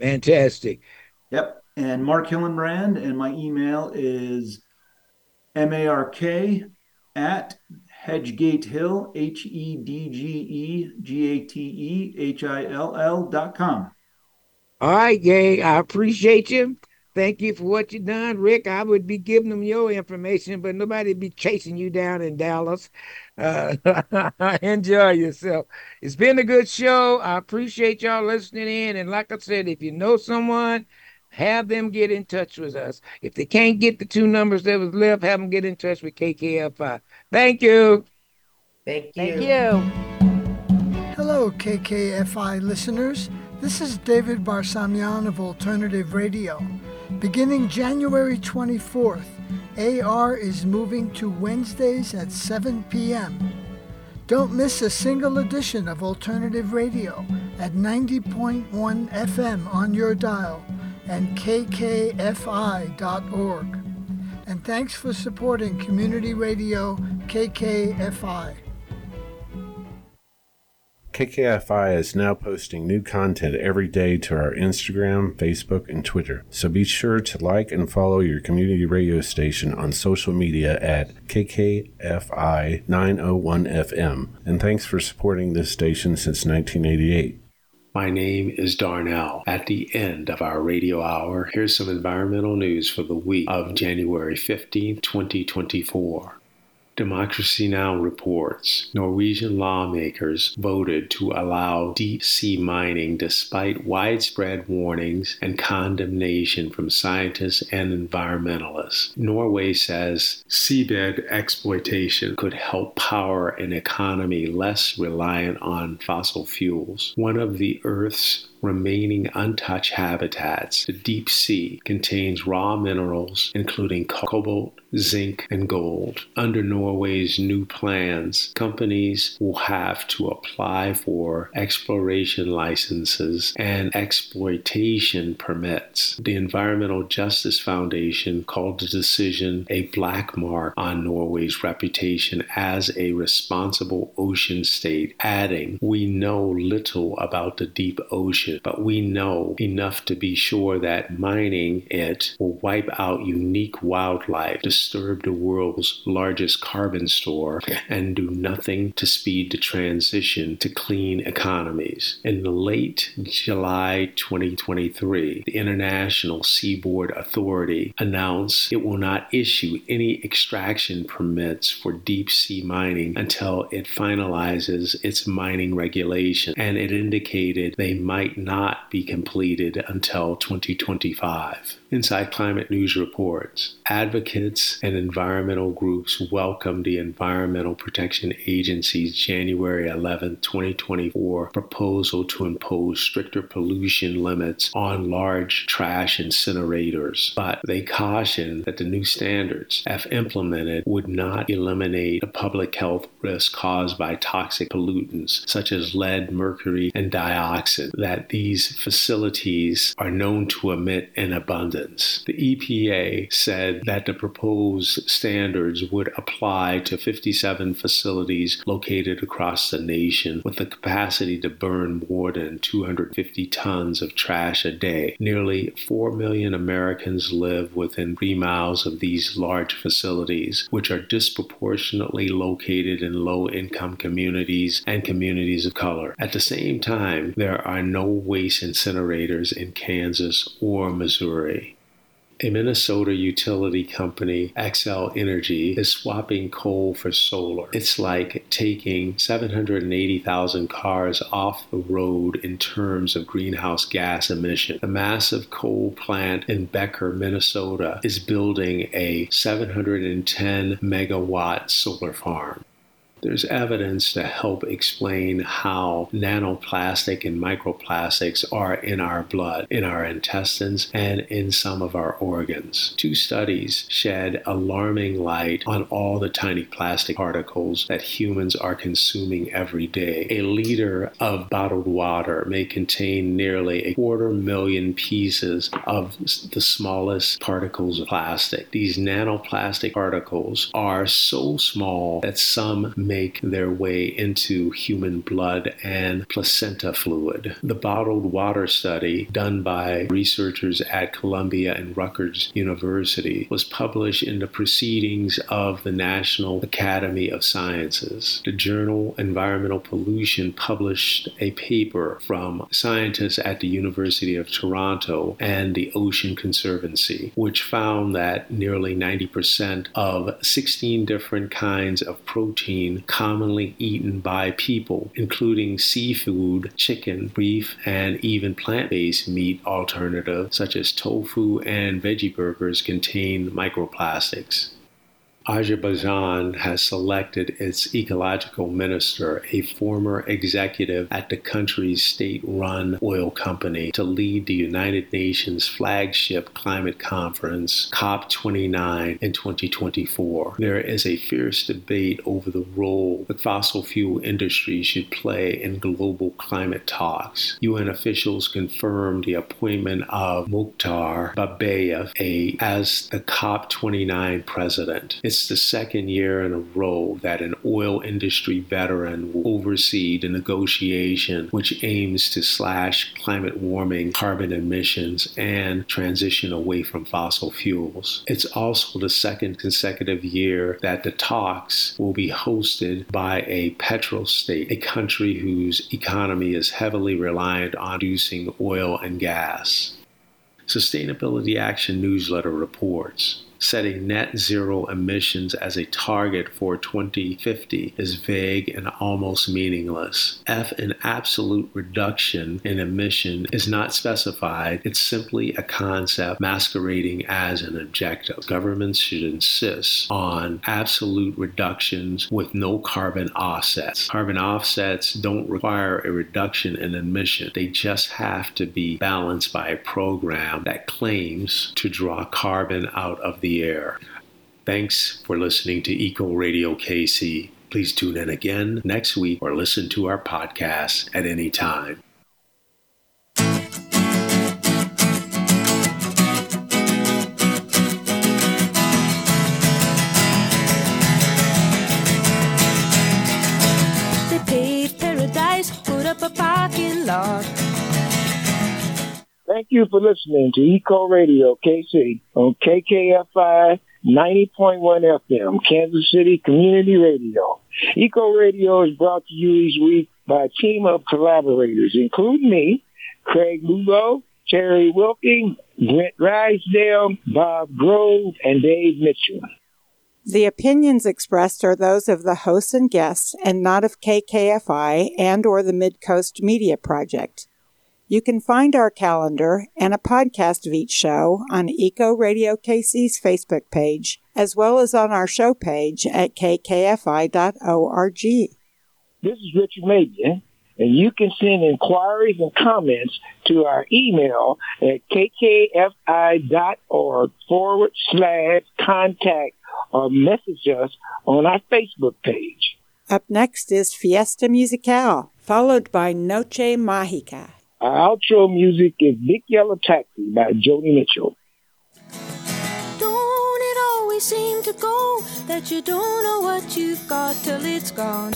Fantastic. Yep. And Mark Hillenbrand, and my email is M A R K at Hedgegate Hill, H E D G E G A T E H I L L dot com. All right, Gay. I appreciate you. Thank you for what you done, Rick. I would be giving them your information, but nobody'd be chasing you down in Dallas. Uh, enjoy yourself. It's been a good show. I appreciate y'all listening in. And like I said, if you know someone, have them get in touch with us. If they can't get the two numbers that was left, have them get in touch with KKFI. Thank you. Thank you. Thank you. Hello, KKFI listeners. This is David Barsamian of Alternative Radio. Beginning January 24th, AR is moving to Wednesdays at 7 p.m. Don't miss a single edition of Alternative Radio at 90.1 FM on your dial and kkfi.org. And thanks for supporting Community Radio KKFI. KKFI is now posting new content every day to our Instagram, Facebook, and Twitter. So be sure to like and follow your community radio station on social media at KKFI 901FM. And thanks for supporting this station since 1988. My name is Darnell. At the end of our radio hour, here's some environmental news for the week of January 15, 2024. Democracy Now! reports Norwegian lawmakers voted to allow deep sea mining despite widespread warnings and condemnation from scientists and environmentalists. Norway says seabed exploitation could help power an economy less reliant on fossil fuels. One of the Earth's remaining untouched habitats, the deep sea contains raw minerals including cobalt, zinc, and gold. Under Norway's new plans, companies will have to apply for exploration licenses and exploitation permits. The Environmental Justice Foundation called the decision a black mark on Norway's reputation as a responsible ocean state, adding, We know little about the deep ocean, but we know enough to be sure that mining it will wipe out unique wildlife disturb the world's largest carbon store and do nothing to speed the transition to clean economies. In late July 2023, the International Seabed Authority announced it will not issue any extraction permits for deep sea mining until it finalizes its mining regulation, and it indicated they might not be completed until 2025. Inside Climate News reports advocates and environmental groups welcome the Environmental Protection Agency's January 11, 2024 proposal to impose stricter pollution limits on large trash incinerators, but they caution that the new standards, if implemented, would not eliminate the public health risk caused by toxic pollutants such as lead, mercury, and dioxin that these facilities are known to emit in abundance. The EPA said that the proposed standards would apply to 57 facilities located across the nation with the capacity to burn more than 250 tons of trash a day. Nearly 4 million Americans live within three miles of these large facilities, which are disproportionately located in low income communities and communities of color. At the same time, there are no waste incinerators in Kansas or Missouri. A Minnesota utility company, Xcel Energy, is swapping coal for solar. It's like taking 780,000 cars off the road in terms of greenhouse gas emission. The massive coal plant in Becker, Minnesota, is building a 710 megawatt solar farm. There's evidence to help explain how nanoplastic and microplastics are in our blood, in our intestines, and in some of our organs. Two studies shed alarming light on all the tiny plastic particles that humans are consuming every day. A liter of bottled water may contain nearly a quarter million pieces of the smallest particles of plastic. These nanoplastic particles are so small that some make their way into human blood and placenta fluid. The bottled water study done by researchers at Columbia and Rutgers University was published in the Proceedings of the National Academy of Sciences. The journal Environmental Pollution published a paper from scientists at the University of Toronto and the Ocean Conservancy, which found that nearly 90% of 16 different kinds of protein commonly eaten by people, including seafood, chicken, beef, and even plant based meat alternatives such as tofu and veggie burgers contain microplastics. Azerbaijan has selected its ecological minister, a former executive at the country's state run oil company, to lead the United Nations flagship climate conference, COP29, in 2024. There is a fierce debate over the role the fossil fuel industry should play in global climate talks. UN officials confirmed the appointment of Mukhtar Babayev as the COP29 president. It's It's the second year in a row that an oil industry veteran will oversee the negotiation which aims to slash climate warming, carbon emissions, and transition away from fossil fuels. It's also the second consecutive year that the talks will be hosted by a petrol state, a country whose economy is heavily reliant on producing oil and gas. Sustainability Action Newsletter reports setting net zero emissions as a target for 2050 is vague and almost meaningless. F, an absolute reduction in emission, is not specified. It's simply a concept masquerading as an objective. Governments should insist on absolute reductions with no carbon offsets. Carbon offsets don't require a reduction in emission, they just have to be balanced by a program that claims to draw carbon out of the the air. Thanks for listening to Eco Radio KC. Please tune in again next week or listen to our podcast at any time. Thank you for listening to Eco Radio KC on KKFI 90.1 FM, Kansas City Community Radio. Eco Radio is brought to you each week by a team of collaborators, including me, Craig Lugo, Terry Wilking, Brent Rysdale, Bob Grove, and Dave Mitchell. The opinions expressed are those of the hosts and guests and not of KKFI and or the Midcoast Media Project. You can find our calendar and a podcast of each show on Eco Radio KC's Facebook page, as well as on our show page at kkfi.org. This is Richard Mabion, and you can send inquiries and comments to our email at kkfi.org forward slash contact or message us on our Facebook page. Up next is Fiesta Musical, followed by Noche Mágica. Our outro music is Big Yellow Taxi by Joni Mitchell. Don't it always seem to go that you don't know what you've got till it's gone?